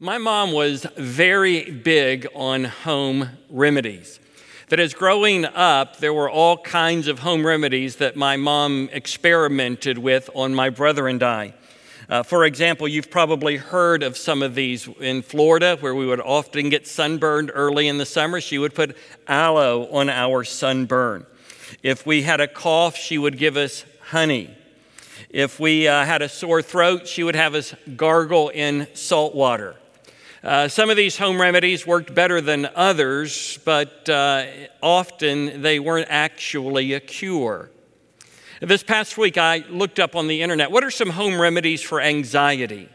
My mom was very big on home remedies. That as growing up, there were all kinds of home remedies that my mom experimented with on my brother and I. Uh, for example, you've probably heard of some of these in Florida where we would often get sunburned early in the summer. She would put aloe on our sunburn. If we had a cough, she would give us honey. If we uh, had a sore throat, she would have us gargle in salt water. Uh, some of these home remedies worked better than others, but uh, often they weren't actually a cure. This past week, I looked up on the internet what are some home remedies for anxiety?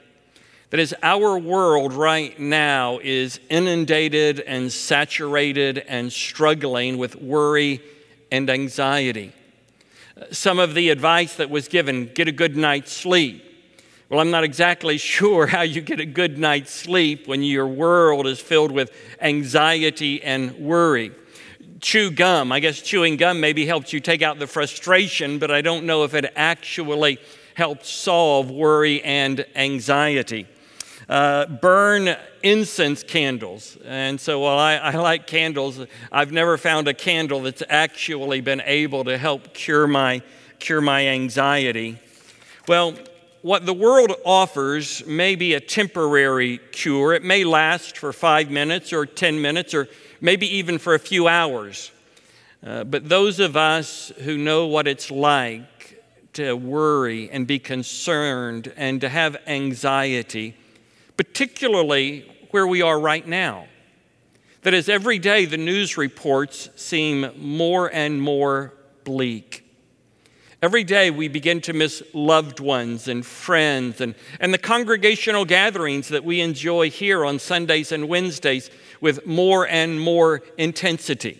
That is, our world right now is inundated and saturated and struggling with worry and anxiety. Some of the advice that was given get a good night's sleep well, I'm not exactly sure how you get a good night's sleep when your world is filled with anxiety and worry. Chew gum. I guess chewing gum maybe helps you take out the frustration, but I don't know if it actually helps solve worry and anxiety. Uh, burn incense candles. And so while I, I, like candles, I've never found a candle that's actually been able to help cure my, cure my anxiety. Well, what the world offers may be a temporary cure. It may last for five minutes or 10 minutes or maybe even for a few hours. Uh, but those of us who know what it's like to worry and be concerned and to have anxiety, particularly where we are right now, that as every day the news reports seem more and more bleak. Every day we begin to miss loved ones and friends and, and the congregational gatherings that we enjoy here on Sundays and Wednesdays with more and more intensity.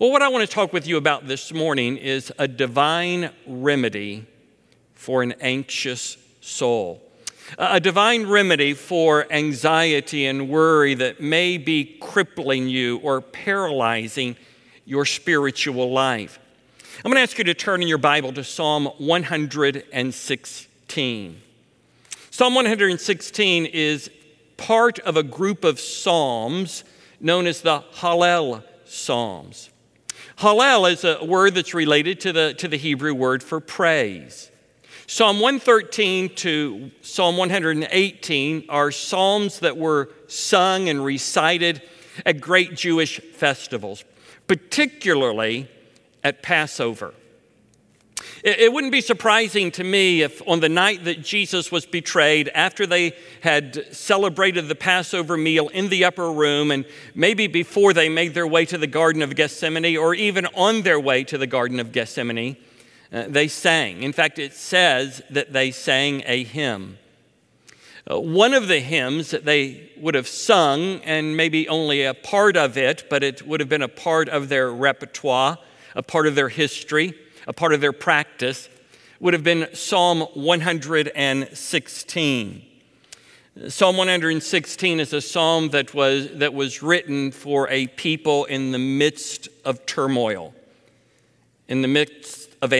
Well, what I want to talk with you about this morning is a divine remedy for an anxious soul. A divine remedy for anxiety and worry that may be crippling you or paralyzing your spiritual life. I'm going to ask you to turn in your Bible to Psalm 116. Psalm 116 is part of a group of psalms known as the Hallel Psalms. Hallel is a word that's related to the, to the Hebrew word for praise. Psalm 113 to Psalm 118 are psalms that were sung and recited at great Jewish festivals, particularly at Passover. It wouldn't be surprising to me if on the night that Jesus was betrayed, after they had celebrated the Passover meal in the upper room, and maybe before they made their way to the Garden of Gethsemane, or even on their way to the Garden of Gethsemane, uh, they sang. In fact, it says that they sang a hymn. Uh, one of the hymns that they would have sung, and maybe only a part of it, but it would have been a part of their repertoire, a part of their history, a part of their practice, would have been Psalm 116. Psalm 116 is a psalm that was, that was written for a people in the midst of turmoil, in the midst of,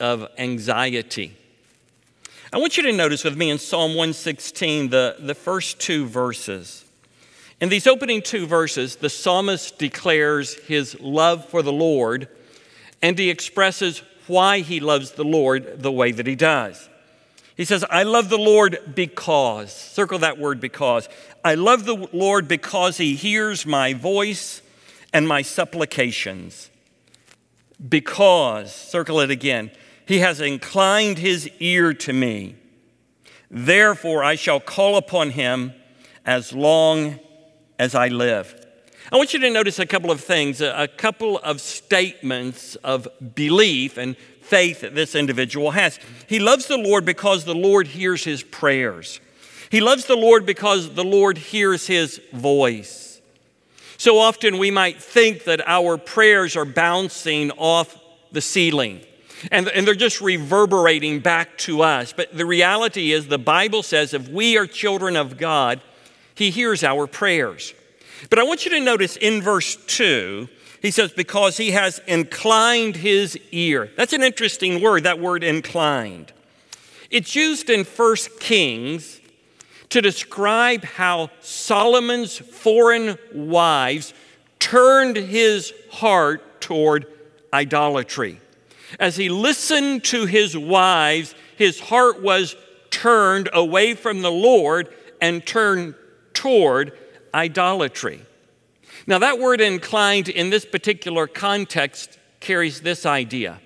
of anxiety. I want you to notice with me in Psalm 116 the, the first two verses. In these opening two verses, the psalmist declares his love for the Lord and he expresses why he loves the Lord the way that he does. He says, I love the Lord because, circle that word because. I love the Lord because he hears my voice and my supplications. Because, circle it again, he has inclined his ear to me. Therefore, I shall call upon him as long as I live. I want you to notice a couple of things, a couple of statements of belief and faith that this individual has. He loves the Lord because the Lord hears his prayers. He loves the Lord because the Lord hears his voice. So often we might think that our prayers are bouncing off the ceiling and, and they're just reverberating back to us. But the reality is, the Bible says if we are children of God, He hears our prayers. But I want you to notice in verse 2, he says, because he has inclined his ear. That's an interesting word, that word inclined. It's used in First Kings to describe how Solomon's foreign wives turned his heart toward idolatry. As he listened to his wives, his heart was turned away from the Lord and turned toward idolatry. Now, that word inclined in this particular context carries this idea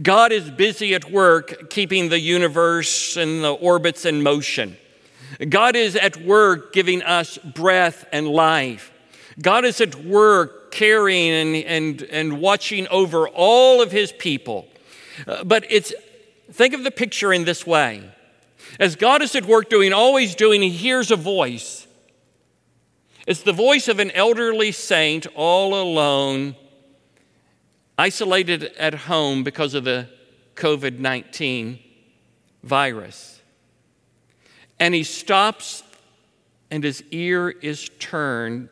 God is busy at work keeping the universe and the orbits in motion. God is at work giving us breath and life. God is at work caring and, and, and watching over all of his people. Uh, but it's, think of the picture in this way. As God is at work doing, always doing, he hears a voice. It's the voice of an elderly saint all alone, isolated at home because of the COVID 19 virus. And he stops, and his ear is turned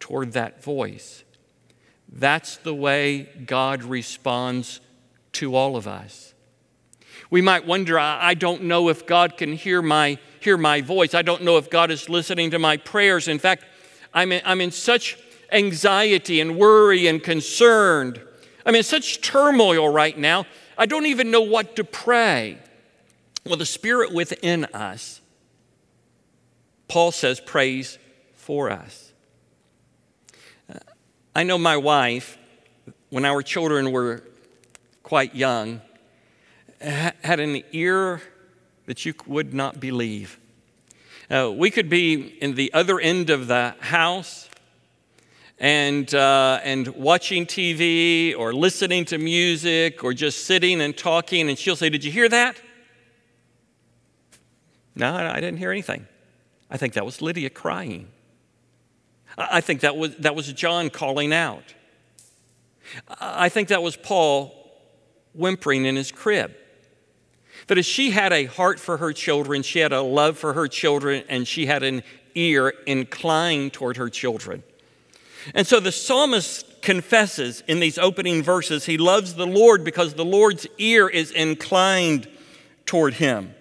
toward that voice. That's the way God responds to all of us. We might wonder, I don't know if God can hear my, hear my voice. I don't know if God is listening to my prayers. In fact, I'm in, I'm in such anxiety and worry and concerned. I'm in such turmoil right now. I don't even know what to pray. Well, the Spirit within us, Paul says, prays for us. Uh, I know my wife, when our children were quite young, had an ear that you would not believe. Uh, we could be in the other end of the house and, uh, and watching TV or listening to music or just sitting and talking, and she'll say, Did you hear that? No, I didn't hear anything. I think that was Lydia crying. I think that was, that was John calling out. I think that was Paul whimpering in his crib. That as she had a heart for her children, she had a love for her children, and she had an ear inclined toward her children. And so the psalmist confesses in these opening verses he loves the Lord because the Lord's ear is inclined toward him.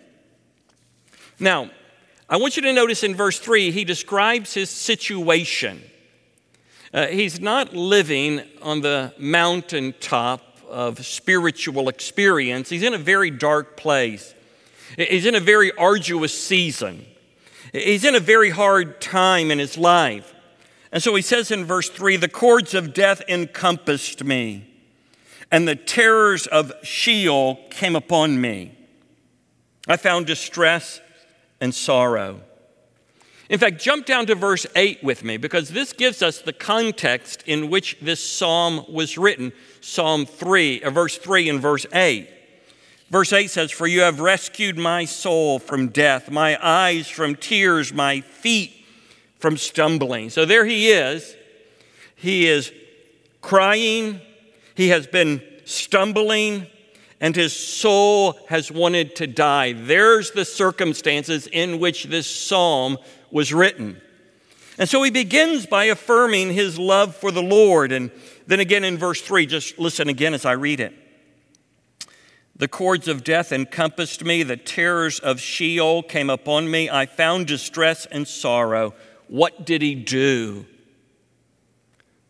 Now, I want you to notice in verse 3, he describes his situation. Uh, he's not living on the mountaintop of spiritual experience, he's in a very dark place. He's in a very arduous season. He's in a very hard time in his life. And so he says in verse 3 the cords of death encompassed me, and the terrors of Sheol came upon me. I found distress and sorrow. In fact, jump down to verse 8 with me because this gives us the context in which this psalm was written. Psalm 3, uh, verse 3 and verse 8. Verse 8 says, For you have rescued my soul from death, my eyes from tears, my feet from stumbling. So there he is. He is crying, he has been stumbling, and his soul has wanted to die. There's the circumstances in which this psalm was written. And so he begins by affirming his love for the Lord. And then again in verse 3, just listen again as I read it. The cords of death encompassed me, the terrors of Sheol came upon me. I found distress and sorrow. What did he do?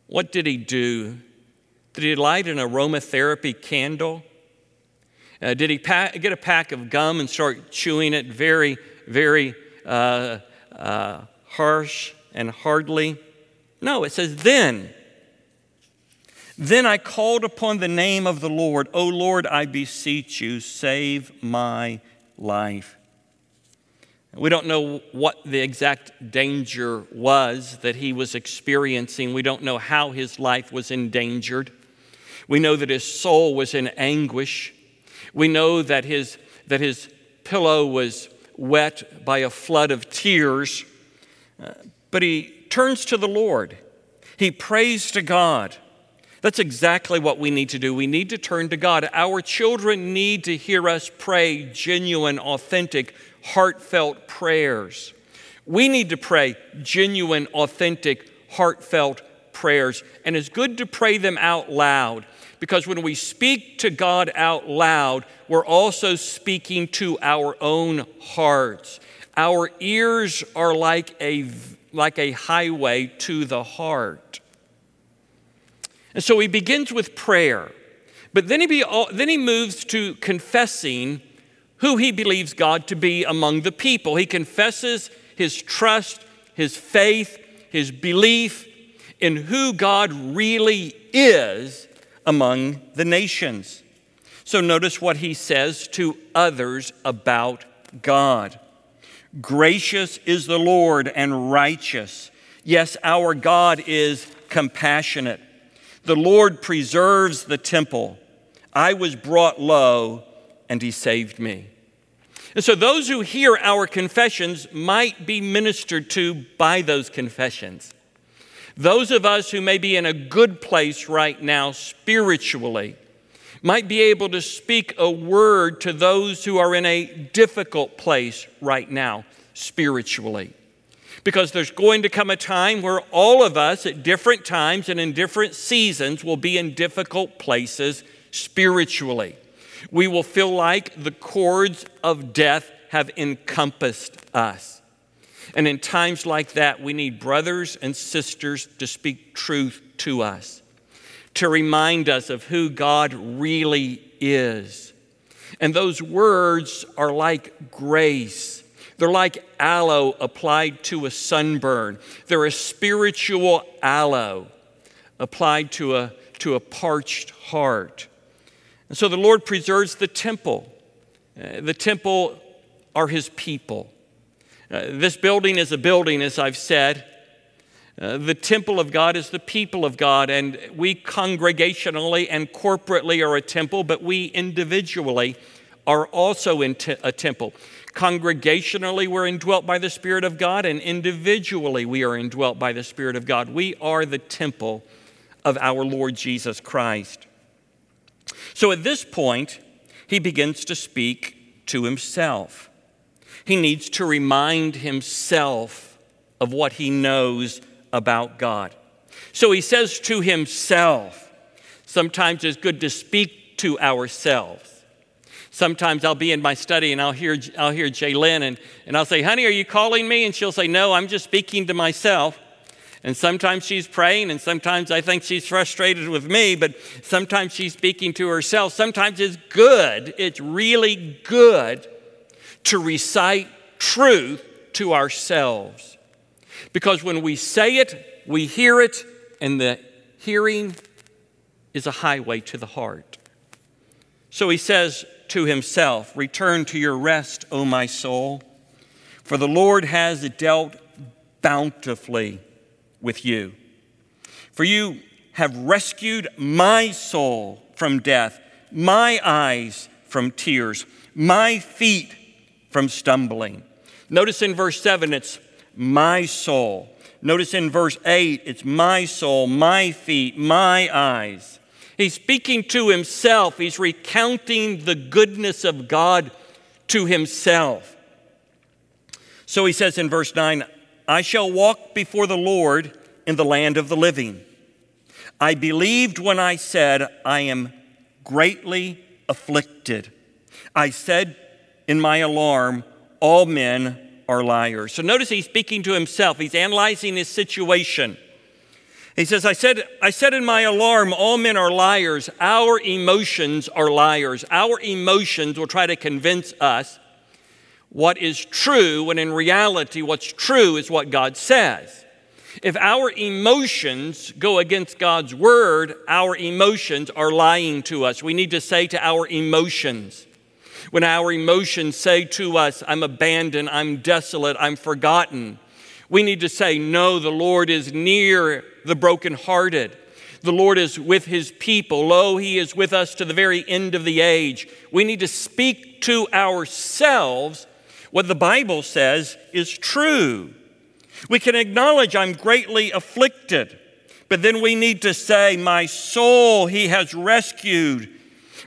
What did he do? Did he light an aromatherapy candle? Uh, did he get a pack of gum and start chewing it very, very uh, uh, harsh and hardly? No, it says, then. Then I called upon the name of the Lord. O Lord, I beseech you, save my life. We don't know what the exact danger was that he was experiencing. We don't know how his life was endangered. We know that his soul was in anguish. We know that his, that his pillow was wet by a flood of tears, uh, but he turns to the Lord. He prays to God. That's exactly what we need to do. We need to turn to God. Our children need to hear us pray genuine, authentic, heartfelt prayers. We need to pray genuine, authentic, heartfelt prayers. And it's good to pray them out loud. Because when we speak to God out loud, we're also speaking to our own hearts. Our ears are like a, like a highway to the heart. And so he begins with prayer, but then he, be, then he moves to confessing who he believes God to be among the people. He confesses his trust, his faith, his belief in who God really is among the nations. So notice what he says to others about God. Gracious is the Lord and righteous. Yes, our God is compassionate. The Lord preserves the temple. I was brought low, and he saved me. And so, those who hear our confessions might be ministered to by those confessions. Those of us who may be in a good place right now spiritually might be able to speak a word to those who are in a difficult place right now spiritually. Because there's going to come a time where all of us at different times and in different seasons will be in difficult places spiritually. We will feel like the cords of death have encompassed us. And in times like that, we need brothers and sisters to speak truth to us, to remind us of who God really is. And those words are like grace. They're like aloe applied to a sunburn. They're a spiritual aloe applied to a, to a parched heart. And so the Lord preserves the temple. Uh, the temple are his people. Uh, this building is a building, as I've said. Uh, the temple of God is the people of God, and we congregationally and corporately are a temple, but we individually are also in t- a temple. Congregationally, we're indwelt by the Spirit of God, and individually, we are indwelt by the Spirit of God. We are the temple of our Lord Jesus Christ. So at this point, he begins to speak to himself. He needs to remind himself of what he knows about God. So he says to himself, sometimes it's good to speak to ourselves. Sometimes I'll be in my study and I'll hear, I'll hear Jaylyn and, and I'll say, Honey, are you calling me? And she'll say, No, I'm just speaking to myself. And sometimes she's praying, and sometimes I think she's frustrated with me, but sometimes she's speaking to herself. Sometimes it's good, it's really good to recite truth to ourselves. Because when we say it, we hear it, and the hearing is a highway to the heart. So he says to himself, Return to your rest, O my soul, for the Lord has dealt bountifully with you. For you have rescued my soul from death, my eyes from tears, my feet from stumbling. Notice in verse 7, it's my soul. Notice in verse 8, it's my soul, my feet, my eyes. He's speaking to himself, he's recounting the goodness of God to himself. So he says in verse 9, I shall walk before the Lord in the land of the living. I believed when I said, I am greatly afflicted. I said in my alarm, All men are liars. So notice he's speaking to himself, he's analyzing his situation. He says, I said, I said in my alarm, all men are liars. Our emotions are liars. Our emotions will try to convince us what is true, when in reality, what's true is what God says. If our emotions go against God's word, our emotions are lying to us. We need to say to our emotions, when our emotions say to us, I'm abandoned, I'm desolate, I'm forgotten, we need to say, No, the Lord is near the brokenhearted. The Lord is with his people. Lo, he is with us to the very end of the age. We need to speak to ourselves what the Bible says is true. We can acknowledge I'm greatly afflicted, but then we need to say, My soul he has rescued.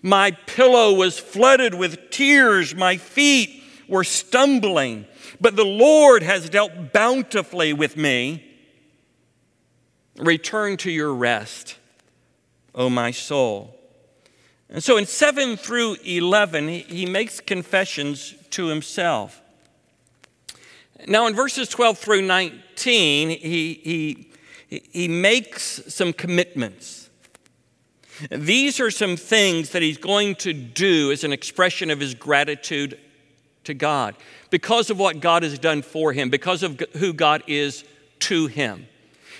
My pillow was flooded with tears. My feet were stumbling, but the Lord has dealt bountifully with me. Return to your rest, O my soul. And so in 7 through 11, he, makes confessions to himself. Now, in verses 12 through 19, he, he, he makes some commitments. These are some things that he's going to do as an expression of his gratitude to God because of what God has done for him, because of who God is to him,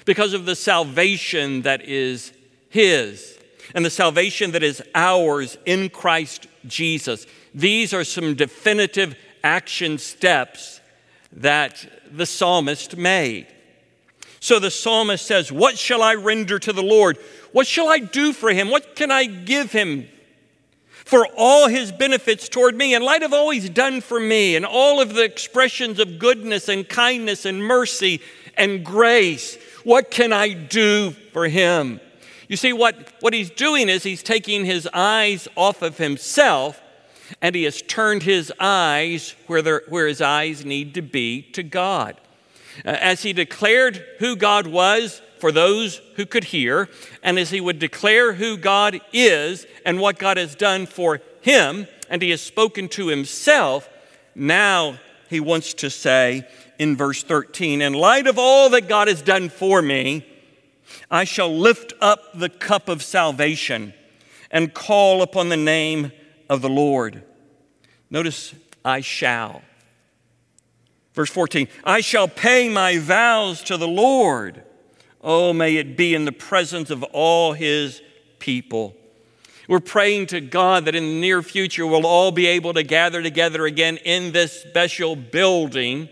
because of the salvation that is his and the salvation that is ours in Christ Jesus. These are some definitive action steps that the psalmist made. So the psalmist says, What shall I render to the Lord? What shall I do for him? What can I give him for all his benefits toward me in light of all he's done for me and all of the expressions of goodness and kindness and mercy and grace? What can I do for him? You see, what, what he's doing is he's taking his eyes off of himself and he has turned his eyes where, where his eyes need to be to God. Uh, as he declared who God was for those who could hear, and as he would declare who God is and what God has done for him, and he has spoken to himself, now he wants to say in verse 13, In light of all that God has done for me, I shall lift up the cup of salvation and call upon the name of the Lord. Notice, I shall. Verse 14, I shall pay my vows to the Lord. Oh, may it be in the presence of all his people. We're praying to God that in the near future we'll all be able to gather together again in this special building.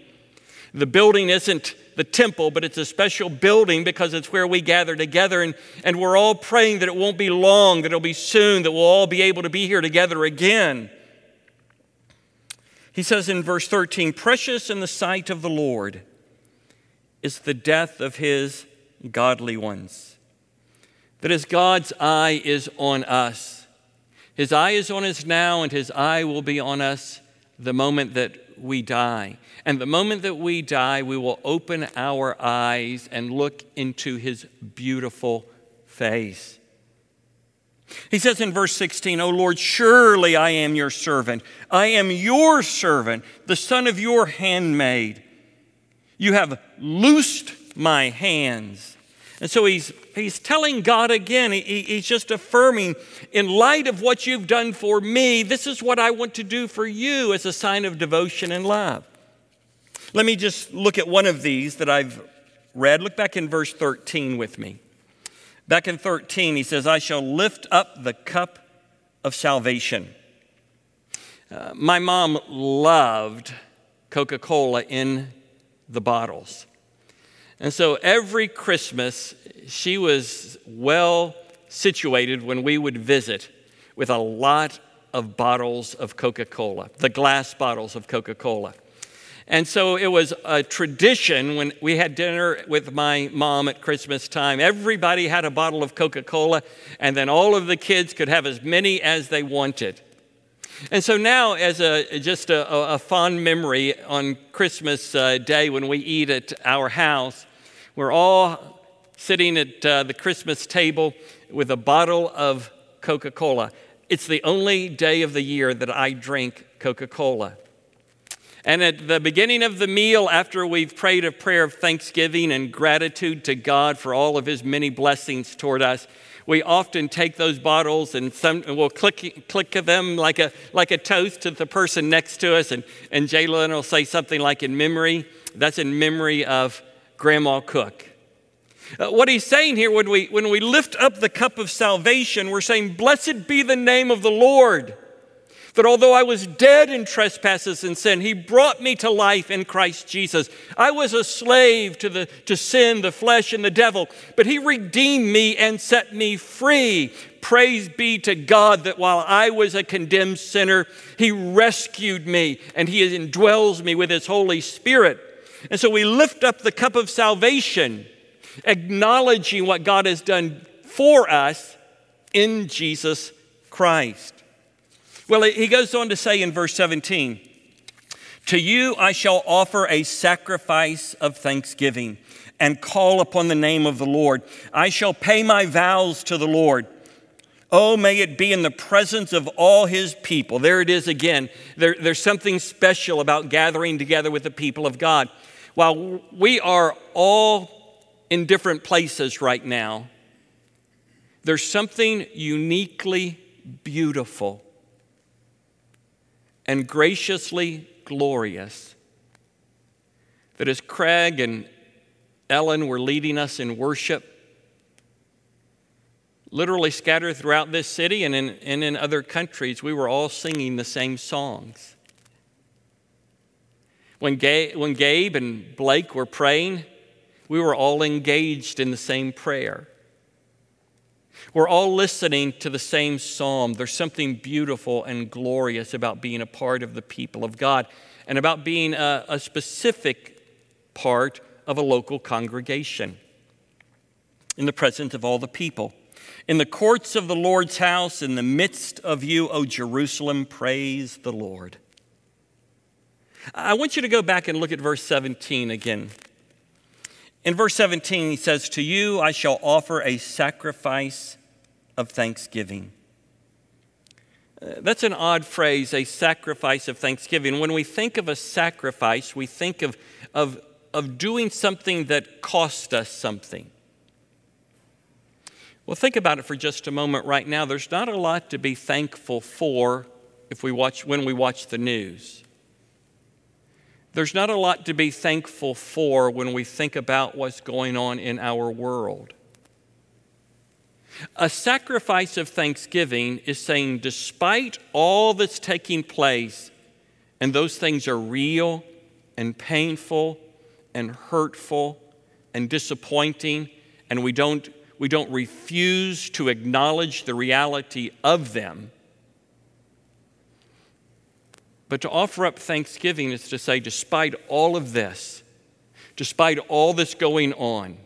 The building isn't the temple, but it's a special building because it's where we gather together. And, and we're all praying that it won't be long, that it'll be soon, that we'll all be able to be here together again. He says in verse 13, Precious in the sight of the Lord is the death of his godly ones. That as God's eye is on us, his eye is on us now, and his eye will be on us the moment that we die. And the moment that we die, we will open our eyes and look into his beautiful face. He says in verse 16, O Lord, surely I am your servant. I am your servant, the son of your handmaid. You have loosed my hands. And so he's, he's telling God again, he, he's just affirming, in light of what you've done for me, this is what I want to do for you as a sign of devotion and love. Let me just look at one of these that I've read. Look back in verse 13 with me. Back in 13, he says, I shall lift up the cup of salvation. Uh, my mom loved Coca Cola in the bottles. And so every Christmas, she was well situated when we would visit with a lot of bottles of Coca Cola, the glass bottles of Coca Cola. And so it was a tradition when we had dinner with my mom at Christmas time. Everybody had a bottle of Coca Cola, and then all of the kids could have as many as they wanted. And so now, as a, just a, a fond memory on Christmas uh, Day when we eat at our house, we're all sitting at uh, the Christmas table with a bottle of Coca Cola. It's the only day of the year that I drink Coca Cola. And at the beginning of the meal, after we've prayed a prayer of thanksgiving and gratitude to God for all of His many blessings toward us, we often take those bottles and, some, we'll click, click them like a, like a toast to the person next to us. And, and Jalen will say something like, in memory, that's in memory of Grandma Cook. Uh, what he's saying here, when we, when we lift up the cup of salvation, we're saying, Blessed be the name of the Lord that although I was dead in trespasses and sin, he brought me to life in Christ Jesus. I was a slave to, the, to sin, the flesh, and the devil, but he redeemed me and set me free. Praise be to God that while I was a condemned sinner, he rescued me and he indwells me with his Holy Spirit. And so we lift up the cup of salvation, acknowledging what God has done for us in Jesus Christ. Well, he goes on to say in verse 17, To you I shall offer a sacrifice of thanksgiving and call upon the name of the Lord. I shall pay my vows to the Lord. Oh, may it be in the presence of all his people. There it is again. There, there's something special about gathering together with the people of God. While we are all in different places right now, there's something uniquely beautiful and graciously glorious that as Craig and Ellen were leading us in worship, literally scattered throughout this city and in, and in other countries, we were all singing the same songs. When, Gabe, when Gabe and Blake were praying, we were all engaged in the same prayer. We're all listening to the same psalm. There's something beautiful and glorious about being a part of the people of God and about being a, a specific part of a local congregation in the presence of all the people. In the courts of the Lord's house, in the midst of you, O Jerusalem, praise the Lord. I want you to go back and look at verse 17 again. In verse 17, he says, To you I shall offer a sacrifice of thanksgiving. Uh, that's an odd phrase, a sacrifice of thanksgiving. When we think of a sacrifice, we think of, of, of doing something that cost us something. Well, think about it for just a moment right now. There's not a lot to be thankful for if we watch, when we watch the news. There's not a lot to be thankful for when we think about what's going on in our world. A sacrifice of thanksgiving is saying, despite all that's taking place, and those things are real and painful and hurtful and disappointing, and we don't, we don't refuse to acknowledge the reality of them, but to offer up thanksgiving is to say, despite all of this, despite all that's going on,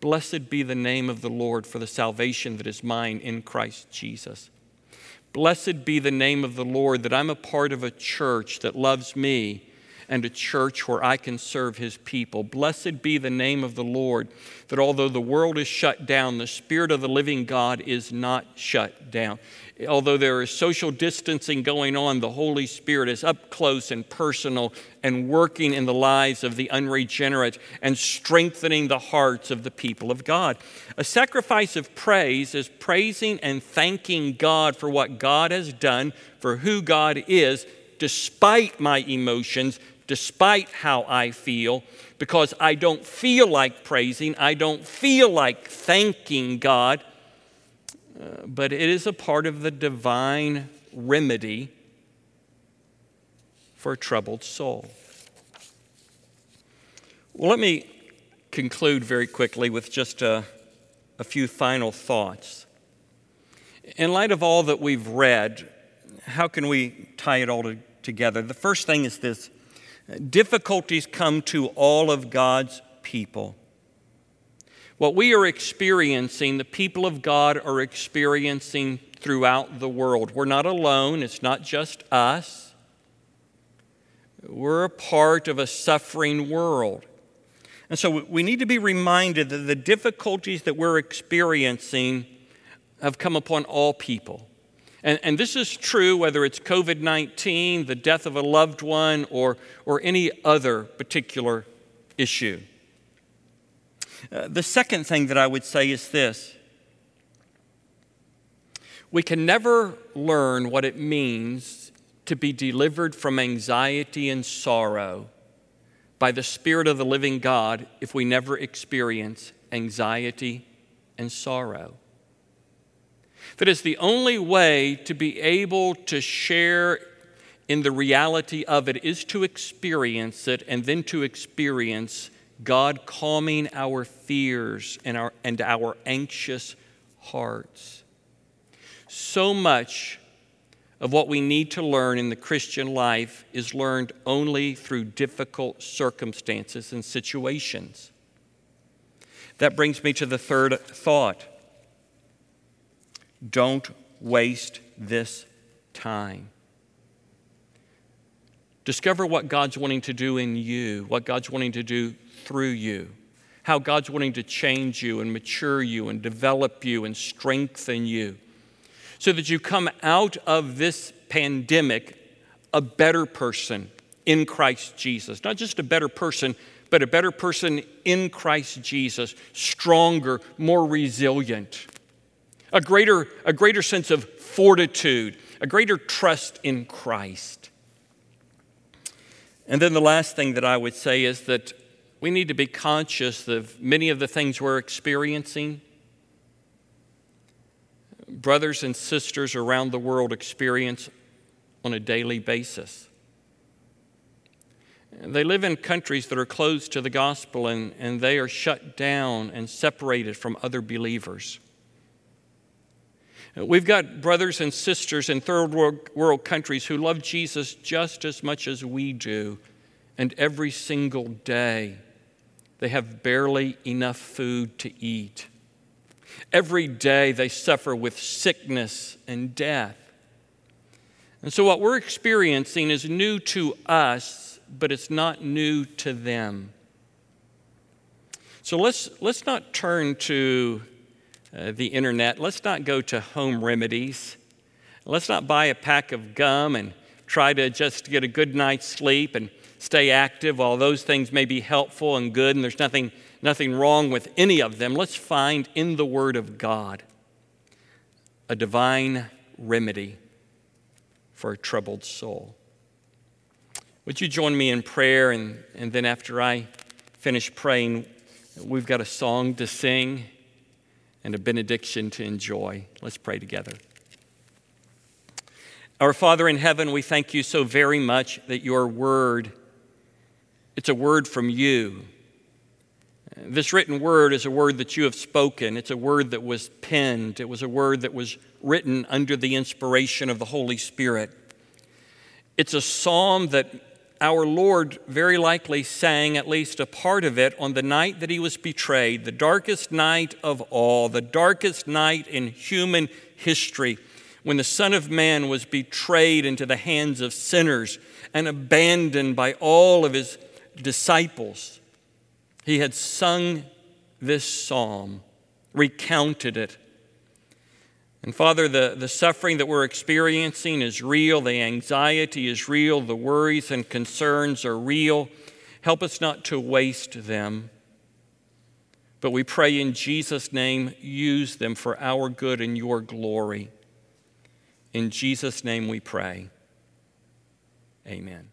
blessed be the name of the Lord for the salvation that is mine in Christ Jesus. Blessed be the name of the Lord that I'm a part of a church that loves me and a church where I can serve his people. Blessed be the name of the Lord, that although the world is shut down, the Spirit of the living God is not shut down. Although there is social distancing going on, the Holy Spirit is up close and personal and working in the lives of the unregenerate and strengthening the hearts of the people of God. A sacrifice of praise is praising and thanking God for what God has done, for who God is, despite my emotions, despite how I feel, because I don't feel like praising, I don't feel like thanking God. Uh, but it is a part of the divine remedy for a troubled soul. Well, let me conclude very quickly with just a, a few final thoughts. In light of all that we've read, how can we tie it all to, together? The first thing is this difficulties come to all of God's people. What we are experiencing, the people of God are experiencing throughout the world. We're not alone, it's not just us. We're a part of a suffering world. And so we need to be reminded that the difficulties that we're experiencing have come upon all people. And, and this is true whether it's COVID 19, the death of a loved one, or, or any other particular issue. Uh, the second thing that I would say is this we can never learn what it means to be delivered from anxiety and sorrow by the Spirit of the living God if we never experience anxiety and sorrow. That is the only way to be able to share in the reality of it is to experience it and then to experience God calming our fears and our, and our anxious hearts. So much of what we need to learn in the Christian life is learned only through difficult circumstances and situations. That brings me to the third thought. Don't waste this time. Discover what God's wanting to do in you, what God's wanting to do through you, how God's wanting to change you and mature you and develop you and strengthen you. so that you come out of this pandemic a better person in Christ Jesus. Not just a better person, but a better person in Christ Jesus, stronger, more resilient, a greater, a greater sense of fortitude, a greater trust in Christ. And then the last thing that I would say is that we need to be conscious of many of the things we're experiencing. Brothers and sisters around the world experience on a daily basis. They live in countries that are closed to the gospel and, and they are shut down and separated from other believers. Uh, we've got brothers and sisters in third world countries who love Jesus just as much as we do, and every single day they have barely enough food to eat. Every day they suffer with sickness and death. And so, what we're experiencing is new to us, but it's not new to them. So, let's, let's not turn to uh, the internet. Let's not go to home remedies. Let's not buy a pack of gum and try to just get a good night's sleep and stay active. While those things may be helpful and good, and there's nothing, nothing wrong with any of them, let's find in the Word of God a divine remedy for a troubled soul. Would you join me in prayer? And, and then after I finish praying, we've got a song to sing and a benediction to enjoy. Let's pray together. Our Father in heaven, we thank you so very much that your word, it's a word from you. This written word is a word that you have spoken. It's a word that was penned. It was a word that was written under the inspiration of the Holy Spirit. It's a psalm that our Lord very likely sang at least a part of it on the night that he was betrayed, the darkest night of all, the darkest night in human history, when the Son of Man was betrayed into the hands of sinners and abandoned by all of his disciples. He had sung this psalm, recounted it, and Father, the, the suffering that we're experiencing is real, the anxiety is real, the worries and concerns are real. Help us not to waste them. But we pray in Jesus' name, use them for our good and your glory. In Jesus' name we pray. Amen.